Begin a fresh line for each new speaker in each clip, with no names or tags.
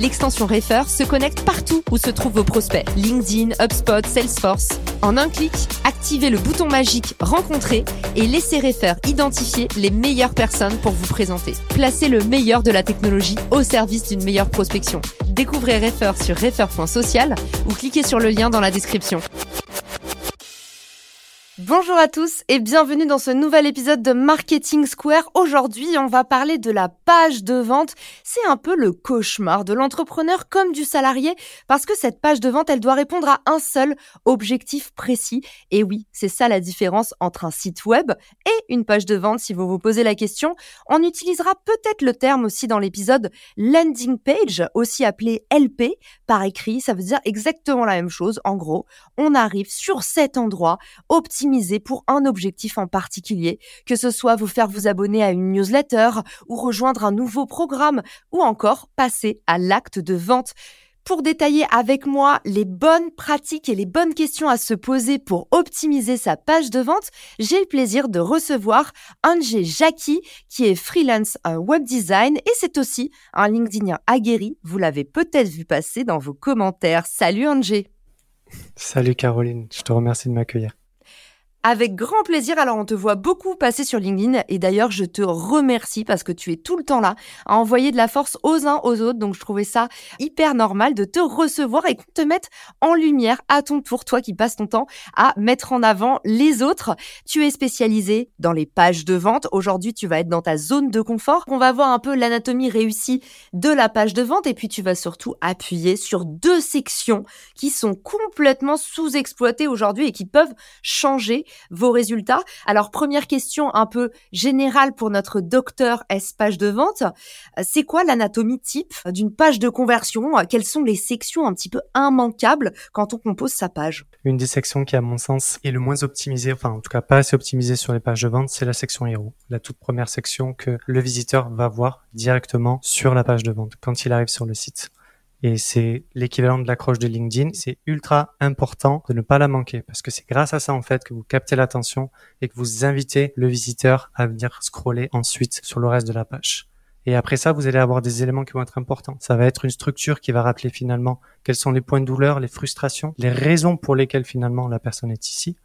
L'extension Refer se connecte partout où se trouvent vos prospects. LinkedIn, HubSpot, Salesforce. En un clic, activez le bouton magique Rencontrer et laissez Refer identifier les meilleures personnes pour vous présenter. Placez le meilleur de la technologie au service d'une meilleure prospection. Découvrez Refer sur refer.social ou cliquez sur le lien dans la description. Bonjour à tous et bienvenue dans ce nouvel épisode de Marketing Square. Aujourd'hui, on va parler de la page de vente. C'est un peu le cauchemar de l'entrepreneur comme du salarié parce que cette page de vente, elle doit répondre à un seul objectif précis. Et oui, c'est ça la différence entre un site web et une page de vente si vous vous posez la question. On utilisera peut-être le terme aussi dans l'épisode landing page, aussi appelé LP par écrit. Ça veut dire exactement la même chose. En gros, on arrive sur cet endroit optimisé pour un objectif en particulier, que ce soit vous faire vous abonner à une newsletter ou rejoindre un nouveau programme ou encore passer à l'acte de vente. Pour détailler avec moi les bonnes pratiques et les bonnes questions à se poser pour optimiser sa page de vente, j'ai le plaisir de recevoir Ange Jackie, qui est freelance web design et c'est aussi un LinkedInien aguerri. Vous l'avez peut-être vu passer dans vos commentaires. Salut Ange.
Salut Caroline, je te remercie de m'accueillir.
Avec grand plaisir. Alors, on te voit beaucoup passer sur LinkedIn et d'ailleurs, je te remercie parce que tu es tout le temps là à envoyer de la force aux uns aux autres. Donc, je trouvais ça hyper normal de te recevoir et qu'on te mette en lumière à ton tour, toi qui passes ton temps à mettre en avant les autres. Tu es spécialisé dans les pages de vente. Aujourd'hui, tu vas être dans ta zone de confort. On va voir un peu l'anatomie réussie de la page de vente et puis tu vas surtout appuyer sur deux sections qui sont complètement sous-exploitées aujourd'hui et qui peuvent changer vos résultats. Alors première question un peu générale pour notre docteur S page de vente, c'est quoi l'anatomie type d'une page de conversion? Quelles sont les sections un petit peu immanquables quand on compose sa page?
Une des sections qui à mon sens est le moins optimisée, enfin en tout cas pas assez optimisée sur les pages de vente, c'est la section héros, la toute première section que le visiteur va voir directement sur la page de vente quand il arrive sur le site et c'est l'équivalent de l'accroche de LinkedIn. C'est ultra important de ne pas la manquer parce que c'est grâce à ça en fait que vous captez l'attention et que vous invitez le visiteur à venir scroller ensuite sur le reste de la page. Et après ça, vous allez avoir des éléments qui vont être importants. Ça va être une structure qui va rappeler finalement quels sont les points de douleur, les frustrations, les raisons pour lesquelles finalement la personne est ici.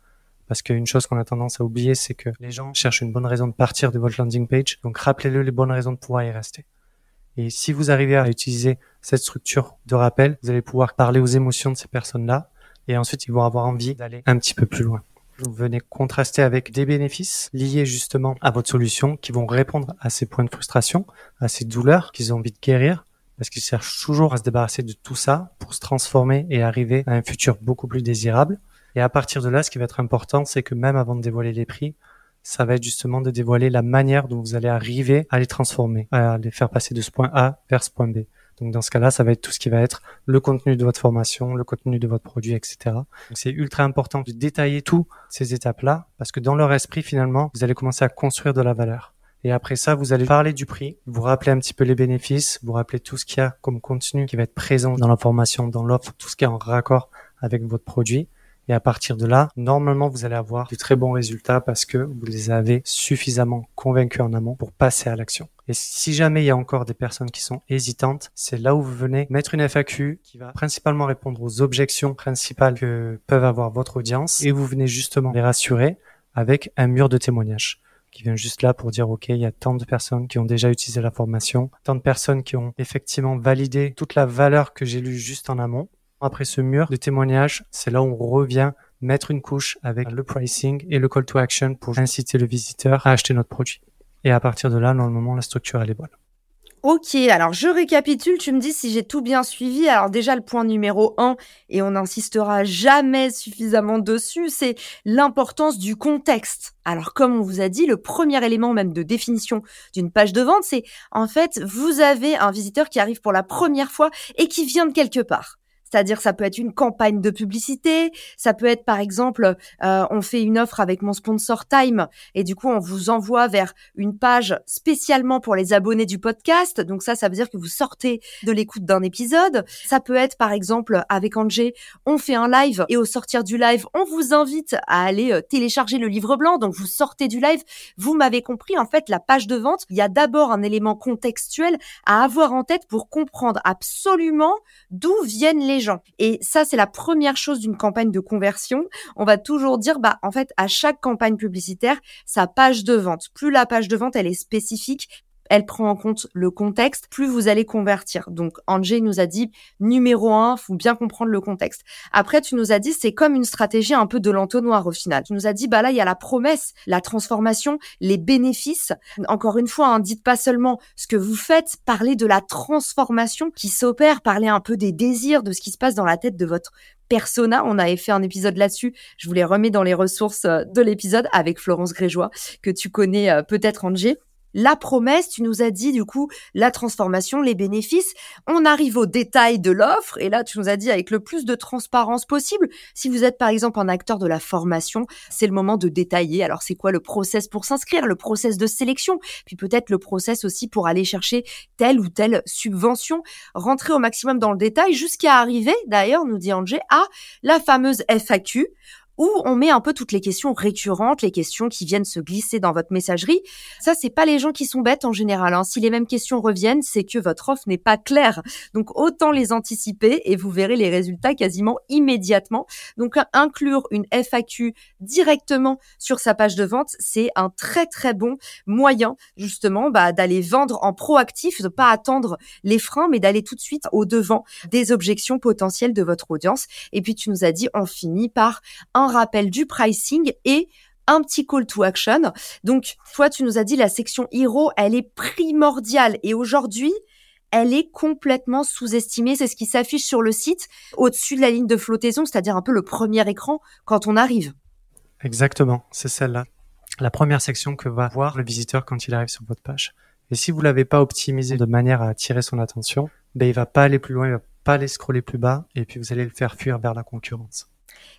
Parce qu'une chose qu'on a tendance à oublier, c'est que les gens cherchent une bonne raison de partir de votre landing page. Donc rappelez-le les bonnes raisons de pouvoir y rester. Et si vous arrivez à utiliser cette structure de rappel, vous allez pouvoir parler aux émotions de ces personnes-là et ensuite ils vont avoir envie d'aller un petit peu plus loin. Vous venez contraster avec des bénéfices liés justement à votre solution qui vont répondre à ces points de frustration, à ces douleurs qu'ils ont envie de guérir parce qu'ils cherchent toujours à se débarrasser de tout ça pour se transformer et arriver à un futur beaucoup plus désirable. Et à partir de là, ce qui va être important, c'est que même avant de dévoiler les prix, ça va être justement de dévoiler la manière dont vous allez arriver à les transformer, à les faire passer de ce point A vers ce point B. Donc dans ce cas-là, ça va être tout ce qui va être le contenu de votre formation, le contenu de votre produit, etc. c'est ultra important de détailler toutes ces étapes-là parce que dans leur esprit, finalement, vous allez commencer à construire de la valeur. Et après ça, vous allez parler du prix, vous rappeler un petit peu les bénéfices, vous rappeler tout ce qu'il y a comme contenu qui va être présent dans la formation, dans l'offre, tout ce qui est en raccord avec votre produit. Et à partir de là, normalement, vous allez avoir de très bons résultats parce que vous les avez suffisamment convaincus en amont pour passer à l'action. Et si jamais il y a encore des personnes qui sont hésitantes, c'est là où vous venez mettre une FAQ qui va principalement répondre aux objections principales que peuvent avoir votre audience et vous venez justement les rassurer avec un mur de témoignages qui vient juste là pour dire ok il y a tant de personnes qui ont déjà utilisé la formation, tant de personnes qui ont effectivement validé toute la valeur que j'ai lue juste en amont après ce mur de témoignages, c'est là où on revient mettre une couche avec le pricing et le call to action pour inciter le visiteur à acheter notre produit. Et à partir de là, normalement, la structure, elle est bonne.
Ok, alors je récapitule, tu me dis si j'ai tout bien suivi. Alors déjà le point numéro 1, et on n'insistera jamais suffisamment dessus, c'est l'importance du contexte. Alors comme on vous a dit, le premier élément même de définition d'une page de vente, c'est en fait vous avez un visiteur qui arrive pour la première fois et qui vient de quelque part. C'est-à-dire, ça peut être une campagne de publicité, ça peut être, par exemple, euh, on fait une offre avec mon sponsor Time et du coup, on vous envoie vers une page spécialement pour les abonnés du podcast. Donc ça, ça veut dire que vous sortez de l'écoute d'un épisode. Ça peut être, par exemple, avec Angé, on fait un live et au sortir du live, on vous invite à aller euh, télécharger le livre blanc. Donc vous sortez du live. Vous m'avez compris, en fait, la page de vente, il y a d'abord un élément contextuel à avoir en tête pour comprendre absolument d'où viennent les Et ça, c'est la première chose d'une campagne de conversion. On va toujours dire, bah, en fait, à chaque campagne publicitaire, sa page de vente. Plus la page de vente, elle est spécifique, elle prend en compte le contexte, plus vous allez convertir. Donc, Angé nous a dit, numéro un, faut bien comprendre le contexte. Après, tu nous as dit, c'est comme une stratégie un peu de l'entonnoir au final. Tu nous as dit, bah là, il y a la promesse, la transformation, les bénéfices. Encore une fois, hein, dites pas seulement ce que vous faites, parlez de la transformation qui s'opère, parlez un peu des désirs, de ce qui se passe dans la tête de votre persona. On avait fait un épisode là-dessus. Je vous les remets dans les ressources euh, de l'épisode avec Florence Grégeois, que tu connais euh, peut-être, Angé la promesse, tu nous as dit du coup la transformation, les bénéfices. On arrive au détail de l'offre et là tu nous as dit avec le plus de transparence possible. Si vous êtes par exemple un acteur de la formation, c'est le moment de détailler. Alors c'est quoi le process pour s'inscrire, le process de sélection, puis peut-être le process aussi pour aller chercher telle ou telle subvention. Rentrer au maximum dans le détail jusqu'à arriver, d'ailleurs nous dit Angé, à la fameuse FAQ où on met un peu toutes les questions récurrentes, les questions qui viennent se glisser dans votre messagerie. Ça, c'est pas les gens qui sont bêtes en général. Hein. Si les mêmes questions reviennent, c'est que votre offre n'est pas claire. Donc autant les anticiper et vous verrez les résultats quasiment immédiatement. Donc inclure une FAQ directement sur sa page de vente, c'est un très très bon moyen justement bah, d'aller vendre en proactif, de pas attendre les freins, mais d'aller tout de suite au devant des objections potentielles de votre audience. Et puis tu nous as dit, on finit par un rappel du pricing et un petit call to action. Donc, toi, tu nous as dit la section Hero, elle est primordiale et aujourd'hui, elle est complètement sous-estimée. C'est ce qui s'affiche sur le site au-dessus de la ligne de flottaison, c'est-à-dire un peu le premier écran quand on arrive.
Exactement, c'est celle-là. La première section que va voir le visiteur quand il arrive sur votre page. Et si vous l'avez pas optimisé de manière à attirer son attention, ben il va pas aller plus loin, il va pas aller scroller plus bas, et puis vous allez le faire fuir vers la concurrence.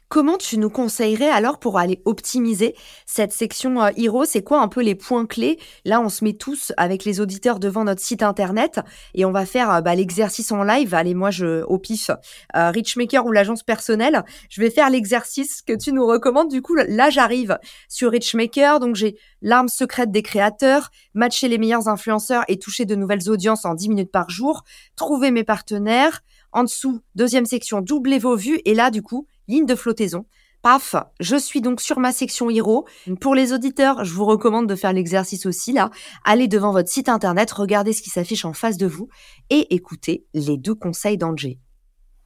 Comment tu nous conseillerais alors pour aller optimiser cette section euh, Hero C'est quoi un peu les points clés? Là, on se met tous avec les auditeurs devant notre site internet et on va faire euh, bah, l'exercice en live. Allez, moi, je au pif, euh, Richmaker ou l'agence personnelle, je vais faire l'exercice que tu nous recommandes. Du coup, là, j'arrive sur Richmaker, donc j'ai l'arme secrète des créateurs, matcher les meilleurs influenceurs et toucher de nouvelles audiences en 10 minutes par jour, trouver mes partenaires. En dessous, deuxième section, doubler vos vues. Et là, du coup, ligne de flottaison. Paf, je suis donc sur ma section Hero. Pour les auditeurs, je vous recommande de faire l'exercice aussi là. Allez devant votre site internet, regardez ce qui s'affiche en face de vous et écoutez les deux conseils d'Angé.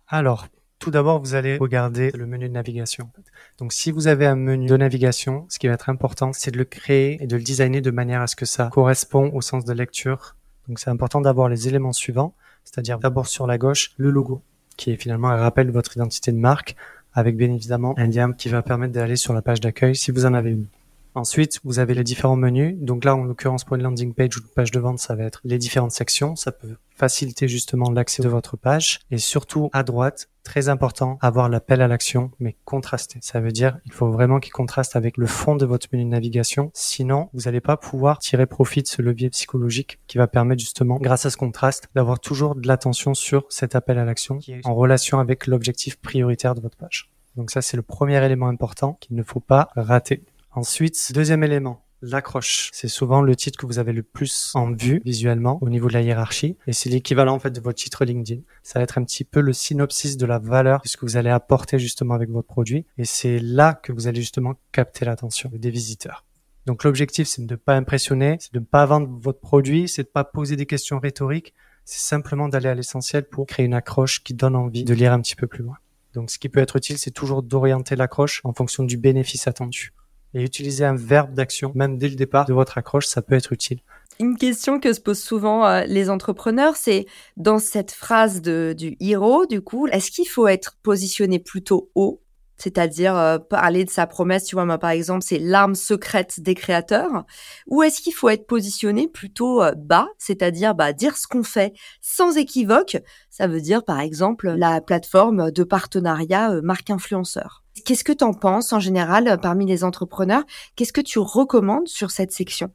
Alors, tout d'abord, vous allez regarder le menu de navigation. Donc, si vous avez un menu de navigation, ce qui va être important, c'est de le créer et de le designer de manière à ce que ça correspond au sens de lecture. Donc, c'est important d'avoir les éléments suivants, c'est-à-dire d'abord sur la gauche, le logo, qui est finalement un rappel de votre identité de marque avec bien évidemment un lien qui va permettre d'aller sur la page d'accueil si vous en avez une. Ensuite, vous avez les différents menus. Donc là, en l'occurrence, pour une landing page ou une page de vente, ça va être les différentes sections. Ça peut faciliter justement l'accès de votre page. Et surtout, à droite, très important, avoir l'appel à l'action, mais contrasté. Ça veut dire, il faut vraiment qu'il contraste avec le fond de votre menu de navigation. Sinon, vous n'allez pas pouvoir tirer profit de ce levier psychologique qui va permettre justement, grâce à ce contraste, d'avoir toujours de l'attention sur cet appel à l'action qui est en relation avec l'objectif prioritaire de votre page. Donc ça, c'est le premier élément important qu'il ne faut pas rater. Ensuite, deuxième élément, l'accroche. C'est souvent le titre que vous avez le plus en vue visuellement au niveau de la hiérarchie et c'est l'équivalent en fait de votre titre LinkedIn. Ça va être un petit peu le synopsis de la valeur de ce que vous allez apporter justement avec votre produit et c'est là que vous allez justement capter l'attention des visiteurs. Donc l'objectif c'est de ne pas impressionner, c'est de ne pas vendre votre produit, c'est de pas poser des questions rhétoriques, c'est simplement d'aller à l'essentiel pour créer une accroche qui donne envie de lire un petit peu plus loin. Donc ce qui peut être utile, c'est toujours d'orienter l'accroche en fonction du bénéfice attendu et utiliser un verbe d'action, même dès le départ de votre accroche, ça peut être utile.
Une question que se posent souvent euh, les entrepreneurs, c'est dans cette phrase de, du hero, du coup, est-ce qu'il faut être positionné plutôt haut? C'est-à-dire euh, parler de sa promesse, tu vois, moi par exemple, c'est l'arme secrète des créateurs, ou est-ce qu'il faut être positionné plutôt euh, bas, c'est-à-dire bah, dire ce qu'on fait sans équivoque, ça veut dire par exemple la plateforme de partenariat euh, marque influenceur. Qu'est-ce que tu en penses en général parmi les entrepreneurs? Qu'est-ce que tu recommandes sur cette section?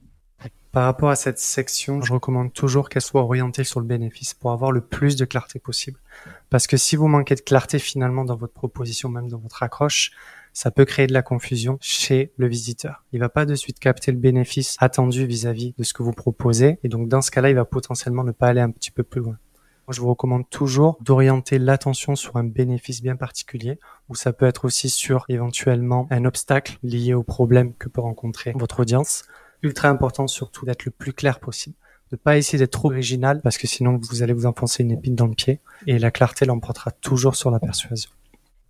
Par rapport à cette section, je recommande toujours qu'elle soit orientée sur le bénéfice pour avoir le plus de clarté possible. Parce que si vous manquez de clarté finalement dans votre proposition, même dans votre accroche, ça peut créer de la confusion chez le visiteur. Il va pas de suite capter le bénéfice attendu vis-à-vis de ce que vous proposez. Et donc, dans ce cas-là, il va potentiellement ne pas aller un petit peu plus loin. Je vous recommande toujours d'orienter l'attention sur un bénéfice bien particulier, ou ça peut être aussi sur éventuellement un obstacle lié au problème que peut rencontrer votre audience ultra important surtout d'être le plus clair possible. De pas essayer d'être trop original parce que sinon vous allez vous enfoncer une épine dans le pied et la clarté l'emportera toujours sur la persuasion.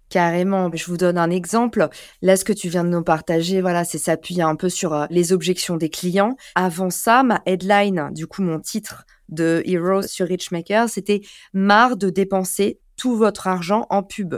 Carrément. Je vous donne un exemple. Là, ce que tu viens de nous partager, voilà, c'est s'appuyer un peu sur euh, les objections des clients. Avant ça, ma headline, du coup, mon titre de Heroes sur Richmaker, c'était marre de dépenser tout votre argent en pub.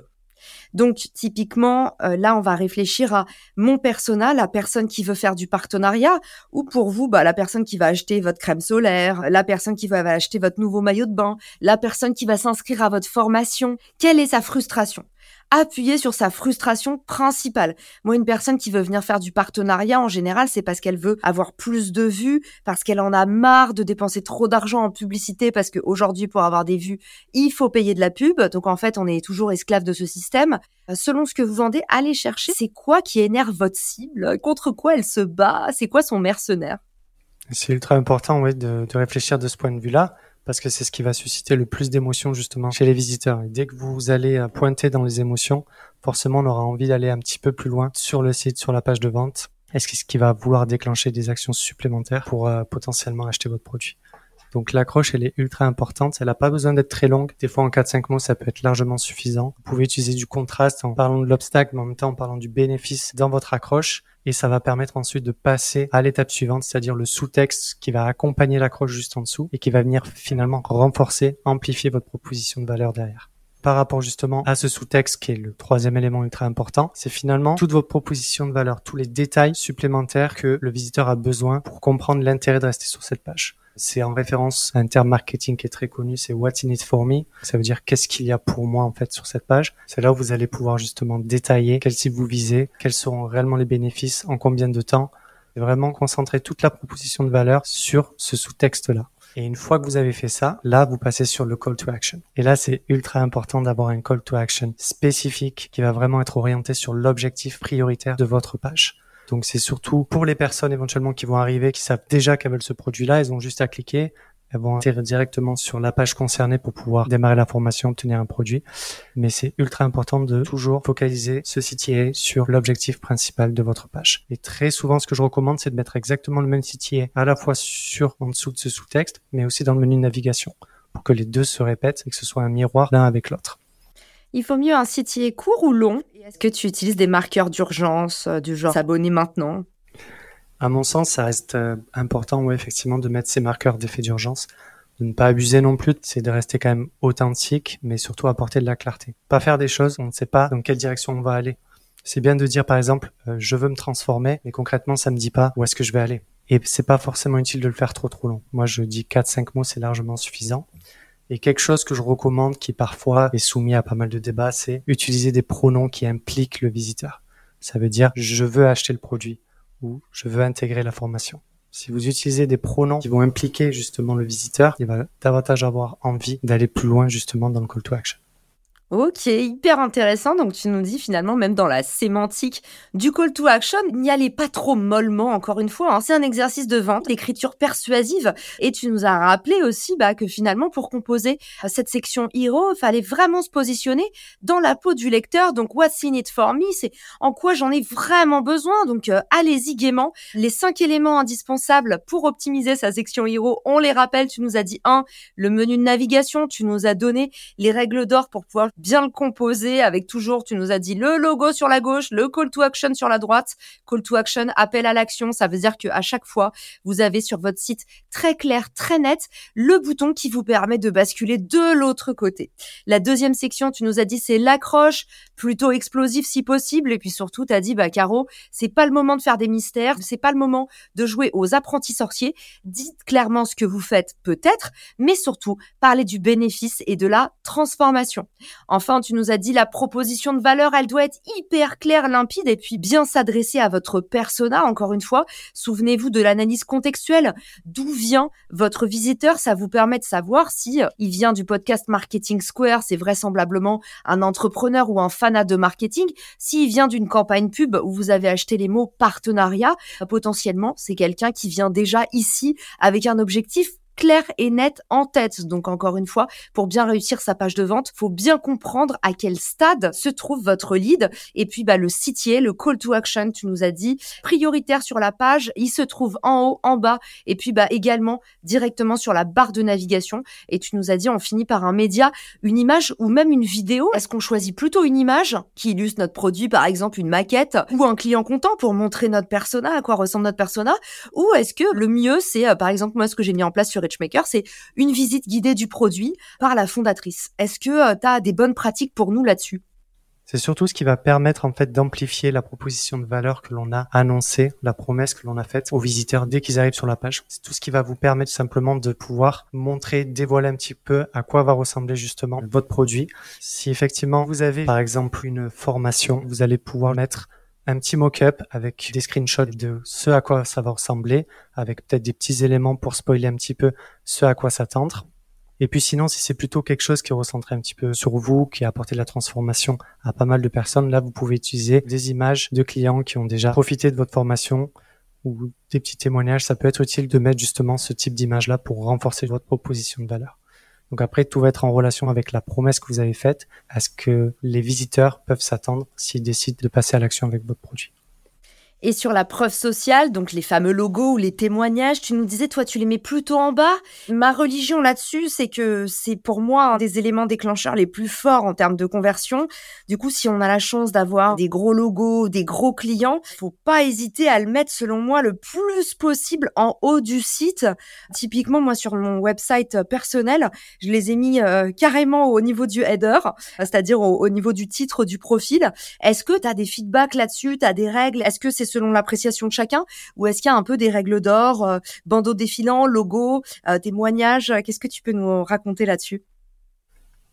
Donc typiquement, euh, là, on va réfléchir à mon persona, la personne qui veut faire du partenariat, ou pour vous, bah, la personne qui va acheter votre crème solaire, la personne qui va acheter votre nouveau maillot de bain, la personne qui va s'inscrire à votre formation. Quelle est sa frustration? Appuyer sur sa frustration principale. Moi, une personne qui veut venir faire du partenariat, en général, c'est parce qu'elle veut avoir plus de vues, parce qu'elle en a marre de dépenser trop d'argent en publicité, parce qu'aujourd'hui, pour avoir des vues, il faut payer de la pub. Donc, en fait, on est toujours esclave de ce système. Euh, selon ce que vous vendez, allez chercher c'est quoi qui énerve votre cible, contre quoi elle se bat, c'est quoi son mercenaire?
C'est ultra important, oui, de, de réfléchir de ce point de vue-là parce que c'est ce qui va susciter le plus d'émotions justement chez les visiteurs. Et dès que vous allez euh, pointer dans les émotions, forcément on aura envie d'aller un petit peu plus loin sur le site, sur la page de vente. Est-ce qui va vouloir déclencher des actions supplémentaires pour euh, potentiellement acheter votre produit? Donc l'accroche, elle est ultra importante. Elle n'a pas besoin d'être très longue. Des fois, en 4-5 mots, ça peut être largement suffisant. Vous pouvez utiliser du contraste en parlant de l'obstacle, mais en même temps en parlant du bénéfice dans votre accroche. Et ça va permettre ensuite de passer à l'étape suivante, c'est-à-dire le sous-texte qui va accompagner l'accroche juste en dessous et qui va venir finalement renforcer, amplifier votre proposition de valeur derrière par rapport justement à ce sous-texte qui est le troisième élément ultra important, c'est finalement toute votre proposition de valeur, tous les détails supplémentaires que le visiteur a besoin pour comprendre l'intérêt de rester sur cette page. C'est en référence à un terme marketing qui est très connu, c'est What's in it for me. Ça veut dire qu'est-ce qu'il y a pour moi en fait sur cette page. C'est là où vous allez pouvoir justement détailler quel cible vous visez, quels seront réellement les bénéfices, en combien de temps. Et vraiment concentrer toute la proposition de valeur sur ce sous-texte-là. Et une fois que vous avez fait ça, là, vous passez sur le call to action. Et là, c'est ultra important d'avoir un call to action spécifique qui va vraiment être orienté sur l'objectif prioritaire de votre page. Donc c'est surtout pour les personnes éventuellement qui vont arriver, qui savent déjà qu'elles veulent ce produit-là, elles ont juste à cliquer, elles vont atterrir directement sur la page concernée pour pouvoir démarrer la formation, obtenir un produit. Mais c'est ultra important de toujours focaliser ce CTA sur l'objectif principal de votre page. Et très souvent, ce que je recommande, c'est de mettre exactement le même CTA à la fois sur, en dessous de ce sous-texte, mais aussi dans le menu navigation pour que les deux se répètent et que ce soit un miroir l'un avec l'autre.
Il faut mieux un CTA court ou long Est-ce que tu utilises des marqueurs d'urgence euh, du genre s'abonner maintenant?
À mon sens, ça reste euh, important, ouais, effectivement, de mettre ces marqueurs d'effet d'urgence. De ne pas abuser non plus, c'est de rester quand même authentique, mais surtout apporter de la clarté. Pas faire des choses, on ne sait pas dans quelle direction on va aller. C'est bien de dire par exemple, euh, je veux me transformer, mais concrètement, ça me dit pas où est-ce que je vais aller. Et c'est pas forcément utile de le faire trop trop long. Moi, je dis 4-5 mots, c'est largement suffisant. Et quelque chose que je recommande qui parfois est soumis à pas mal de débats, c'est utiliser des pronoms qui impliquent le visiteur. Ça veut dire je veux acheter le produit ou je veux intégrer la formation. Si vous utilisez des pronoms qui vont impliquer justement le visiteur, il va davantage avoir envie d'aller plus loin justement dans le call to action.
Ok, hyper intéressant. Donc tu nous dis finalement, même dans la sémantique du call to action, n'y allez pas trop mollement, encore une fois. Hein. C'est un exercice de vente, d'écriture persuasive. Et tu nous as rappelé aussi bah, que finalement, pour composer euh, cette section hero, il fallait vraiment se positionner dans la peau du lecteur. Donc what's in it for me, c'est en quoi j'en ai vraiment besoin? Donc euh, allez-y gaiement. Les cinq éléments indispensables pour optimiser sa section hero, on les rappelle. Tu nous as dit un, le menu de navigation. Tu nous as donné les règles d'or pour pouvoir bien le composer avec toujours, tu nous as dit le logo sur la gauche, le call to action sur la droite. Call to action, appel à l'action, ça veut dire que à chaque fois, vous avez sur votre site très clair, très net, le bouton qui vous permet de basculer de l'autre côté. La deuxième section, tu nous as dit c'est l'accroche, plutôt explosif si possible, et puis surtout, tu as dit bah Caro, c'est pas le moment de faire des mystères, c'est pas le moment de jouer aux apprentis sorciers. Dites clairement ce que vous faites peut-être, mais surtout parlez du bénéfice et de la transformation. Enfin, tu nous as dit la proposition de valeur, elle doit être hyper claire, limpide et puis bien s'adresser à votre persona. Encore une fois, souvenez-vous de l'analyse contextuelle. D'où vient votre visiteur? Ça vous permet de savoir si euh, il vient du podcast Marketing Square, c'est vraisemblablement un entrepreneur ou un fanat de marketing. S'il vient d'une campagne pub où vous avez acheté les mots partenariat, potentiellement c'est quelqu'un qui vient déjà ici avec un objectif clair et net en tête. Donc encore une fois, pour bien réussir sa page de vente, faut bien comprendre à quel stade se trouve votre lead. Et puis bah, le sitier, le call to action, tu nous as dit, prioritaire sur la page, il se trouve en haut, en bas, et puis bah également directement sur la barre de navigation. Et tu nous as dit, on finit par un média, une image ou même une vidéo. Est-ce qu'on choisit plutôt une image qui illustre notre produit, par exemple une maquette ou un client content pour montrer notre persona, à quoi ressemble notre persona, ou est-ce que le mieux c'est, euh, par exemple moi ce que j'ai mis en place sur c'est une visite guidée du produit par la fondatrice. Est-ce que euh, tu as des bonnes pratiques pour nous là-dessus?
C'est surtout ce qui va permettre en fait d'amplifier la proposition de valeur que l'on a annoncée, la promesse que l'on a faite aux visiteurs dès qu'ils arrivent sur la page. C'est tout ce qui va vous permettre simplement de pouvoir montrer, dévoiler un petit peu à quoi va ressembler justement votre produit. Si effectivement vous avez par exemple une formation, vous allez pouvoir mettre un petit mock-up avec des screenshots de ce à quoi ça va ressembler, avec peut-être des petits éléments pour spoiler un petit peu ce à quoi s'attendre. Et puis sinon, si c'est plutôt quelque chose qui est recentré un petit peu sur vous, qui a apporté de la transformation à pas mal de personnes, là, vous pouvez utiliser des images de clients qui ont déjà profité de votre formation ou des petits témoignages. Ça peut être utile de mettre justement ce type d'image-là pour renforcer votre proposition de valeur. Donc après, tout va être en relation avec la promesse que vous avez faite, à ce que les visiteurs peuvent s'attendre s'ils décident de passer à l'action avec votre produit.
Et sur la preuve sociale, donc les fameux logos ou les témoignages, tu nous disais, toi, tu les mets plutôt en bas. Ma religion là-dessus, c'est que c'est pour moi un des éléments déclencheurs les plus forts en termes de conversion. Du coup, si on a la chance d'avoir des gros logos, des gros clients, faut pas hésiter à le mettre, selon moi, le plus possible en haut du site. Typiquement, moi, sur mon website personnel, je les ai mis euh, carrément au niveau du header, c'est-à-dire au, au, niveau du titre du profil. Est-ce que tu as des feedbacks là-dessus, tu as des règles? Est-ce que c'est selon l'appréciation de chacun ou est-ce qu'il y a un peu des règles d'or, euh, bandeau défilant, logo, euh, témoignages Qu'est-ce que tu peux nous raconter là-dessus?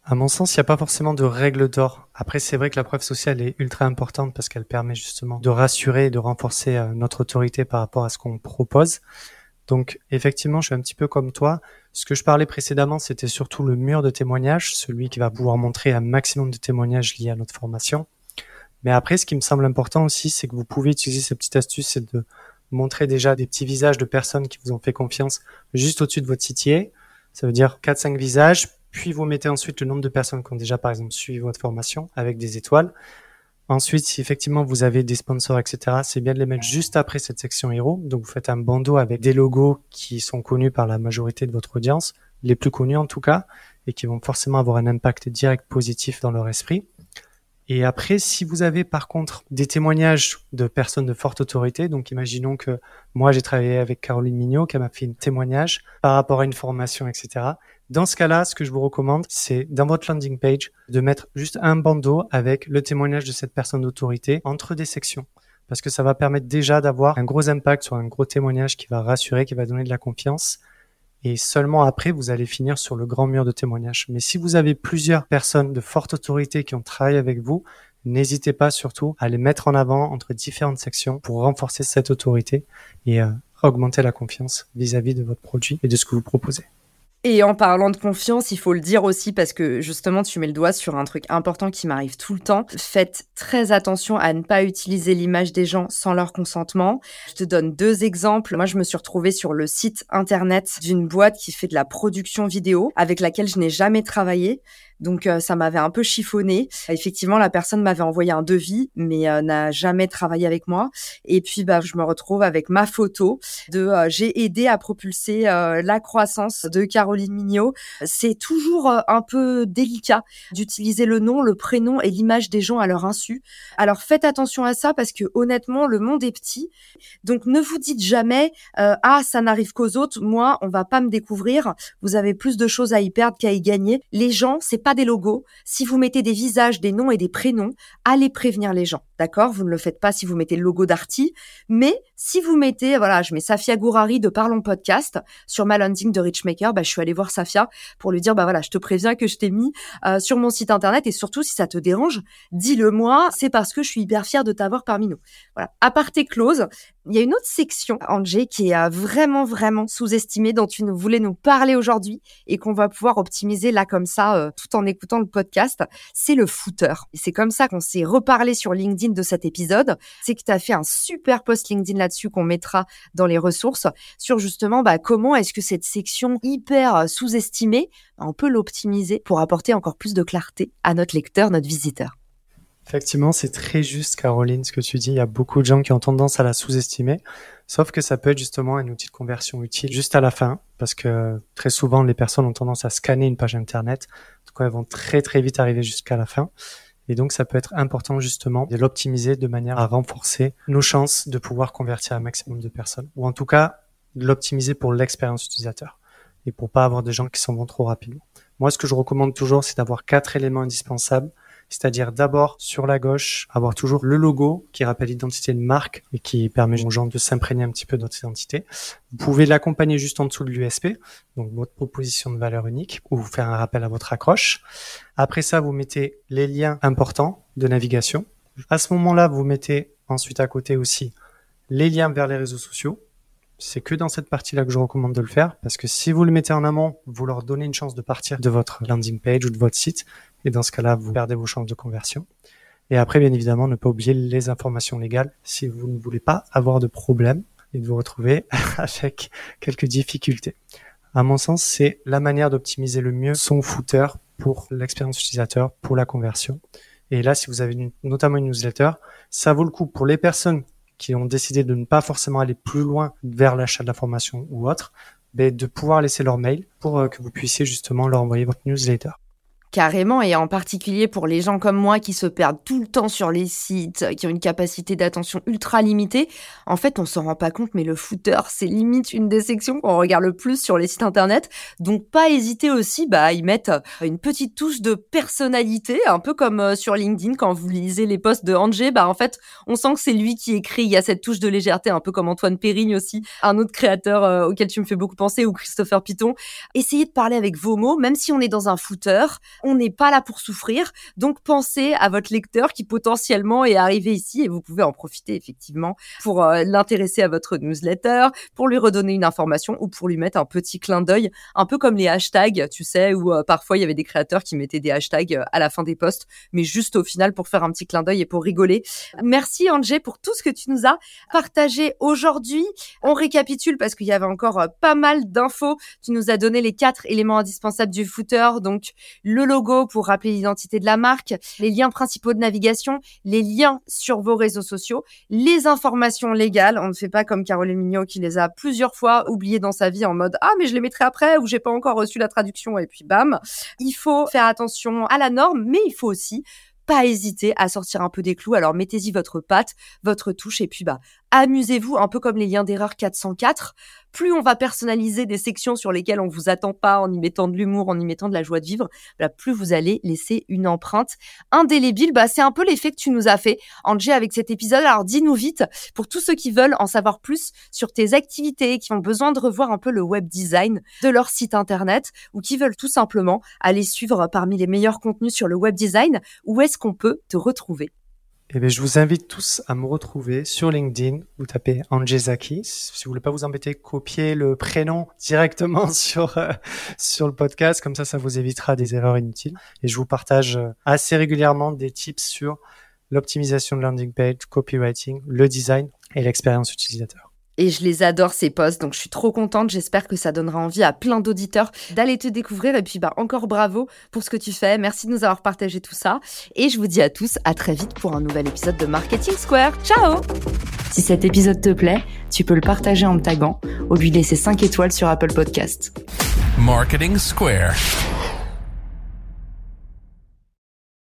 À mon sens, il n'y a pas forcément de règles d'or. Après, c'est vrai que la preuve sociale est ultra importante parce qu'elle permet justement de rassurer et de renforcer euh, notre autorité par rapport à ce qu'on propose. Donc, effectivement, je suis un petit peu comme toi. Ce que je parlais précédemment, c'était surtout le mur de témoignages, celui qui va pouvoir montrer un maximum de témoignages liés à notre formation. Mais après, ce qui me semble important aussi, c'est que vous pouvez utiliser cette petite astuce, c'est de montrer déjà des petits visages de personnes qui vous ont fait confiance juste au-dessus de votre sitier. Ça veut dire 4-5 visages, puis vous mettez ensuite le nombre de personnes qui ont déjà, par exemple, suivi votre formation avec des étoiles. Ensuite, si effectivement vous avez des sponsors, etc., c'est bien de les mettre juste après cette section héros. Donc vous faites un bandeau avec des logos qui sont connus par la majorité de votre audience, les plus connus en tout cas, et qui vont forcément avoir un impact direct positif dans leur esprit. Et après, si vous avez par contre des témoignages de personnes de forte autorité, donc imaginons que moi j'ai travaillé avec Caroline Mignot qui m'a fait un témoignage par rapport à une formation, etc. Dans ce cas-là, ce que je vous recommande, c'est dans votre landing page de mettre juste un bandeau avec le témoignage de cette personne d'autorité entre des sections. Parce que ça va permettre déjà d'avoir un gros impact sur un gros témoignage qui va rassurer, qui va donner de la confiance et seulement après, vous allez finir sur le grand mur de témoignages. Mais si vous avez plusieurs personnes de forte autorité qui ont travaillé avec vous, n'hésitez pas surtout à les mettre en avant entre différentes sections pour renforcer cette autorité et euh, augmenter la confiance vis à -vis de votre produit et de ce que vous proposez.
Et en parlant de confiance, il faut le dire aussi parce que justement, tu mets le doigt sur un truc important qui m'arrive tout le temps. Faites très attention à ne pas utiliser l'image des gens sans leur consentement. Je te donne deux exemples. Moi, je me suis retrouvée sur le site internet d'une boîte qui fait de la production vidéo avec laquelle je n'ai jamais travaillé. Donc euh, ça m'avait un peu chiffonné. Effectivement, la personne m'avait envoyé un devis, mais euh, n'a jamais travaillé avec moi. Et puis bah, je me retrouve avec ma photo de euh, j'ai aidé à propulser la croissance de Caroline Mignot. C'est toujours un peu délicat d'utiliser le nom, le prénom et l'image des gens à leur insu. Alors faites attention à ça parce que honnêtement, le monde est petit. Donc ne vous dites jamais ah ça n'arrive qu'aux autres. Moi, on va pas me découvrir. Vous avez plus de choses à y perdre qu'à y gagner. Les gens, c'est pas des logos. Si vous mettez des visages, des noms et des prénoms, allez prévenir les gens. D'accord? Vous ne le faites pas si vous mettez le logo d'Arty. Mais si vous mettez, voilà, je mets Safia Gourari de Parlons Podcast sur ma landing de Richmaker, bah, je suis allée voir Safia pour lui dire, bah voilà, je te préviens que je t'ai mis euh, sur mon site internet et surtout si ça te dérange, dis-le moi, c'est parce que je suis hyper fière de t'avoir parmi nous. Voilà. À part tes clauses, il y a une autre section, Angé, qui est euh, vraiment, vraiment sous-estimée, dont tu nous voulais nous parler aujourd'hui et qu'on va pouvoir optimiser là comme ça, euh, tout en écoutant le podcast. C'est le footer. Et c'est comme ça qu'on s'est reparlé sur LinkedIn de cet épisode. C'est que tu as fait un super post LinkedIn là-dessus qu'on mettra dans les ressources sur justement bah, comment est-ce que cette section hyper euh, sous-estimée, on peut l'optimiser pour apporter encore plus de clarté à notre lecteur, notre visiteur.
Effectivement, c'est très juste, Caroline, ce que tu dis. Il y a beaucoup de gens qui ont tendance à la sous-estimer. Sauf que ça peut être justement un outil de conversion utile juste à la fin, parce que très souvent, les personnes ont tendance à scanner une page Internet. Donc, elles vont très, très vite arriver jusqu'à la fin. Et donc, ça peut être important justement de l'optimiser de manière à renforcer nos chances de pouvoir convertir un maximum de personnes. Ou en tout cas, l'optimiser pour l'expérience utilisateur et pour pas avoir des gens qui s'en vont trop rapidement. Moi, ce que je recommande toujours, c'est d'avoir quatre éléments indispensables c'est-à-dire d'abord sur la gauche avoir toujours le logo qui rappelle l'identité de marque et qui permet aux gens de s'imprégner un petit peu de notre identité. Vous pouvez l'accompagner juste en dessous de l'USP, donc votre proposition de valeur unique, ou faire un rappel à votre accroche. Après ça, vous mettez les liens importants de navigation. À ce moment-là, vous mettez ensuite à côté aussi les liens vers les réseaux sociaux. C'est que dans cette partie-là que je recommande de le faire, parce que si vous le mettez en amont, vous leur donnez une chance de partir de votre landing page ou de votre site, et dans ce cas-là, vous perdez vos chances de conversion. Et après, bien évidemment, ne pas oublier les informations légales si vous ne voulez pas avoir de problème et de vous retrouver avec quelques difficultés. À mon sens, c'est la manière d'optimiser le mieux son footer pour l'expérience utilisateur, pour la conversion. Et là, si vous avez notamment une newsletter, ça vaut le coup pour les personnes qui ont décidé de ne pas forcément aller plus loin vers l'achat de l'information ou autre, mais de pouvoir laisser leur mail pour euh, que vous puissiez justement leur envoyer votre newsletter.
Carrément, et en particulier pour les gens comme moi qui se perdent tout le temps sur les sites, qui ont une capacité d'attention ultra limitée, en fait, on s'en rend pas compte, mais le footer, c'est limite une des sections qu'on regarde le plus sur les sites internet. Donc, pas hésiter aussi bah, à y mettre une petite touche de personnalité, un peu comme euh, sur LinkedIn, quand vous lisez les posts de Angé, bah, en fait, on sent que c'est lui qui écrit, il y a cette touche de légèreté, un peu comme Antoine Périgne aussi, un autre créateur euh, auquel tu me fais beaucoup penser, ou Christopher Piton. Essayez de parler avec vos mots, même si on est dans un footer, on n'est pas là pour souffrir. Donc pensez à votre lecteur qui potentiellement est arrivé ici et vous pouvez en profiter effectivement pour euh, l'intéresser à votre newsletter, pour lui redonner une information ou pour lui mettre un petit clin d'œil, un peu comme les hashtags, tu sais, où euh, parfois il y avait des créateurs qui mettaient des hashtags euh, à la fin des posts, mais juste au final pour faire un petit clin d'œil et pour rigoler. Merci Angé pour tout ce que tu nous as partagé aujourd'hui. On récapitule parce qu'il y avait encore pas mal d'infos. Tu nous as donné les quatre éléments indispensables du footer, donc le logo pour rappeler l'identité de la marque, les liens principaux de navigation, les liens sur vos réseaux sociaux, les informations légales. On ne fait pas comme Caroline Mignot qui les a plusieurs fois oubliées dans sa vie en mode ah mais je les mettrai après ou j'ai pas encore reçu la traduction et puis bam. Il faut faire attention à la norme, mais il faut aussi pas hésiter à sortir un peu des clous. Alors mettez-y votre patte, votre touche et puis bah amusez-vous un peu comme les liens d'erreur 404 plus on va personnaliser des sections sur lesquelles on vous attend pas en y mettant de l'humour, en y mettant de la joie de vivre, bah, plus vous allez laisser une empreinte indélébile. Bah, c'est un peu l'effet que tu nous as fait, Angie, avec cet épisode. Alors, dis-nous vite, pour tous ceux qui veulent en savoir plus sur tes activités, qui ont besoin de revoir un peu le web design de leur site internet ou qui veulent tout simplement aller suivre parmi les meilleurs contenus sur le web design, où est-ce qu'on peut te retrouver?
Eh bien, je vous invite tous à me retrouver sur LinkedIn. Vous tapez Angezaki. Si vous voulez pas vous embêter, copiez le prénom directement sur euh, sur le podcast. Comme ça, ça vous évitera des erreurs inutiles. Et je vous partage euh, assez régulièrement des tips sur l'optimisation de landing page, copywriting, le design et l'expérience utilisateur.
Et je les adore ces posts, donc je suis trop contente. J'espère que ça donnera envie à plein d'auditeurs d'aller te découvrir. Et puis bah encore bravo pour ce que tu fais. Merci de nous avoir partagé tout ça. Et je vous dis à tous à très vite pour un nouvel épisode de Marketing Square. Ciao
Si cet épisode te plaît, tu peux le partager en me taguant ou lui laisser 5 étoiles sur Apple Podcast.
Marketing Square.